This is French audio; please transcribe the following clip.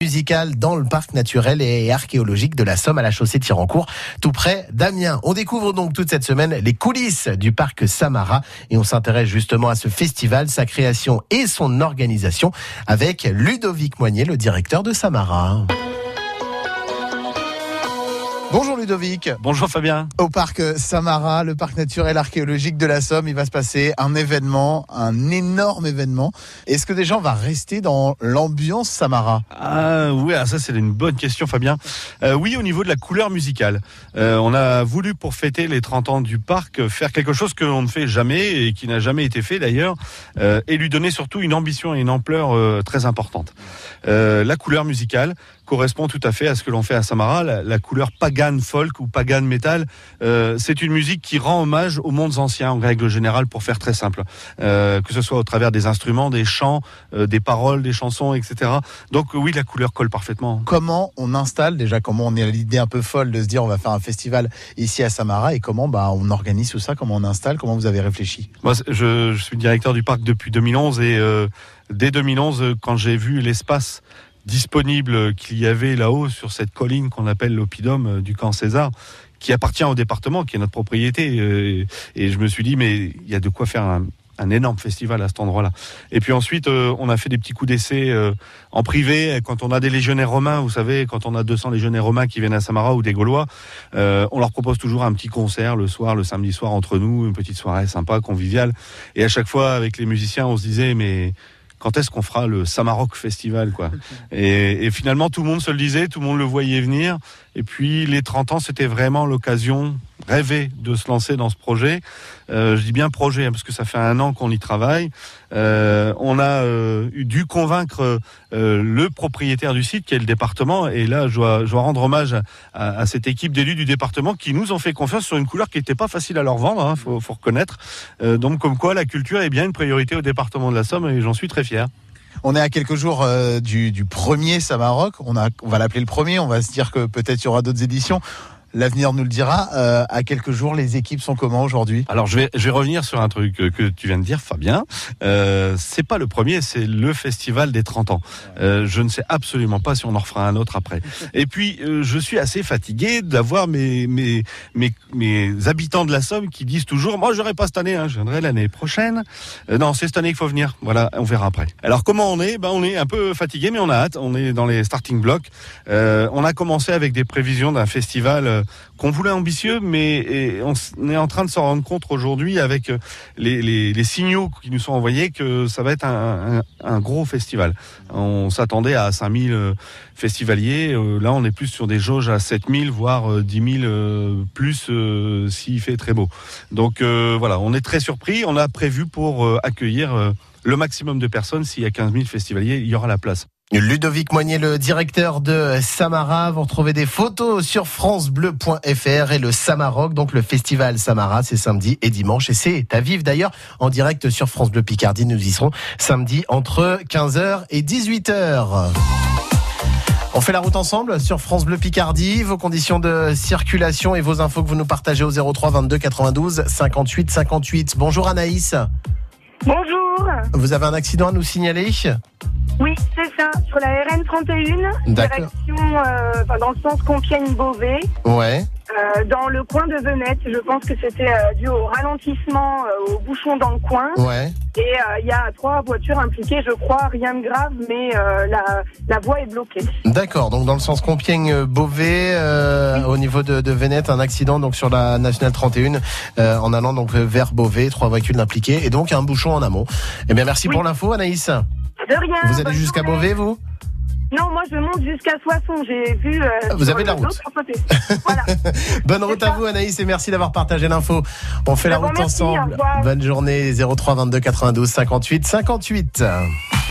musical dans le parc naturel et archéologique de la Somme à la chaussée de Tirancourt, tout près d'Amiens. On découvre donc toute cette semaine les coulisses du parc Samara et on s'intéresse justement à ce festival, sa création et son organisation avec Ludovic Moignet, le directeur de Samara. Bonjour Ludovic. Bonjour Fabien. Au parc Samara, le parc naturel archéologique de la Somme, il va se passer un événement, un énorme événement. Est-ce que déjà on va rester dans l'ambiance Samara? Ah oui, ah, ça c'est une bonne question Fabien. Euh, oui, au niveau de la couleur musicale, euh, on a voulu pour fêter les 30 ans du parc faire quelque chose que l'on ne fait jamais et qui n'a jamais été fait d'ailleurs, euh, et lui donner surtout une ambition et une ampleur très importante. La couleur musicale correspond tout à fait à ce que l'on fait à Samara, la, la couleur pagan folk ou pagan metal. Euh, c'est une musique qui rend hommage aux mondes anciens en règle générale, pour faire très simple, euh, que ce soit au travers des instruments, des chants, euh, des paroles, des chansons, etc. Donc oui, la couleur colle parfaitement. Comment on installe déjà Comment on est à l'idée un peu folle de se dire on va faire un festival ici à Samara et comment bah, on organise tout ça Comment on installe Comment vous avez réfléchi? Moi, je, je suis directeur du parc depuis 2011 et dès 2011, quand j'ai vu l'espace disponible qu'il y avait là-haut sur cette colline qu'on appelle l'Oppidum euh, du camp César, qui appartient au département, qui est notre propriété. euh, Et je me suis dit, mais il y a de quoi faire un, énorme festival à cet endroit-là. Et puis ensuite, euh, on a fait des petits coups d'essai en privé. Quand on a des légionnaires romains, vous savez, quand on a 200 légionnaires romains qui viennent à Samara ou des Gaulois, on leur propose toujours un petit concert le soir, le samedi soir entre nous, une petite soirée sympa, conviviale. Et à chaque fois, avec les musiciens, on se disait, mais quand est-ce qu'on fera le Samaroc Festival quoi et, et finalement tout le monde se le disait, tout le monde le voyait venir. Et puis les 30 ans, c'était vraiment l'occasion rêvée de se lancer dans ce projet. Euh, je dis bien projet hein, parce que ça fait un an qu'on y travaille. Euh, on a euh, eu dû convaincre le propriétaire du site, qui est le département. Et là, je dois, rendre hommage à, cette équipe d'élus du département qui nous ont fait confiance sur une couleur qui n'était pas facile à leur vendre, hein, faut, reconnaître. Donc comme quoi, la culture est bien une priorité au département de la Somme et j'en suis très fier. On est à quelques jours du, premier Samaroc. On va l'appeler le premier. On va se dire que peut-être il y aura d'autres éditions. L'avenir nous le dira. Euh, à quelques jours, les équipes sont comment aujourd'hui? Alors je vais, je vais revenir sur un truc que, tu viens de dire, Fabien. Euh, c'est pas le premier, c'est le festival des 30 ans. Euh, je ne sais absolument pas si on en refera un autre après. Et puis euh, je suis assez fatigué d'avoir mes, mes, mes, mes habitants de la Somme qui disent toujours, moi je pas cette année, hein, je viendrai l'année prochaine. Non, c'est cette année qu'il faut venir. Voilà, on verra après. Alors comment on est? Ben on est un peu fatigué, mais on a hâte. On est dans les starting blocks. On a commencé avec des prévisions d'un festival qu'on voulait ambitieux, mais on est en train de s'en rendre compte aujourd'hui avec euh, les, signaux qui nous sont envoyés que ça va être un, gros festival. On s'attendait à 5000 euh, festivaliers. Euh, là, on est plus sur des jauges à 7000, voire euh, 10 000 euh, plus s'il fait très beau. Donc voilà, on est très surpris. On a prévu pour accueillir le maximum de personnes. S'il y a 15 000 festivaliers, il y aura la place. Ludovic Moignet, le directeur de Samara. Vous retrouvez des photos sur francebleu.fr et le Samaroc, donc le festival Samara, c'est samedi et dimanche. Et c'est à vivre d'ailleurs en direct sur France Bleu Picardie. Nous y serons samedi entre 15h et 18h. On fait la route ensemble sur France Bleu Picardie. Vos conditions de circulation et vos infos que vous nous partagez au 03 22 92 58 58. Bonjour Anaïs. Bonjour. Vous avez un accident à nous signaler? Oui, c'est ça. Sur la RN 31, D'accord. direction euh, enfin, dans le sens Compiègne-Beauvais, Ouais. euh, dans le coin de Venette. Je pense que c'était euh, dû au ralentissement, euh, au bouchon dans le coin. Ouais. Et euh, il y a trois voitures impliquées, je crois, rien de grave, mais euh, la, la voie est bloquée. D'accord, donc dans le sens Compiègne-Beauvais, euh, au niveau de, de Venette, un accident donc sur la nationale 31, euh, en allant donc vers Beauvais, trois véhicules impliqués et donc un bouchon en amont. Eh bien, merci Oui. pour l'info, Anaïs. De rien. Vous allez jusqu'à. Beauvais, vous? Non, moi je monte jusqu'à Soissons. J'ai vu. euh, Ah, vous avez de la route. Voilà. Bonne route C'est à ça. vous, Anaïs, et merci d'avoir partagé l'info. On fait Je la route remercie, au ensemble. Bonne journée, 03 22 92 58 58.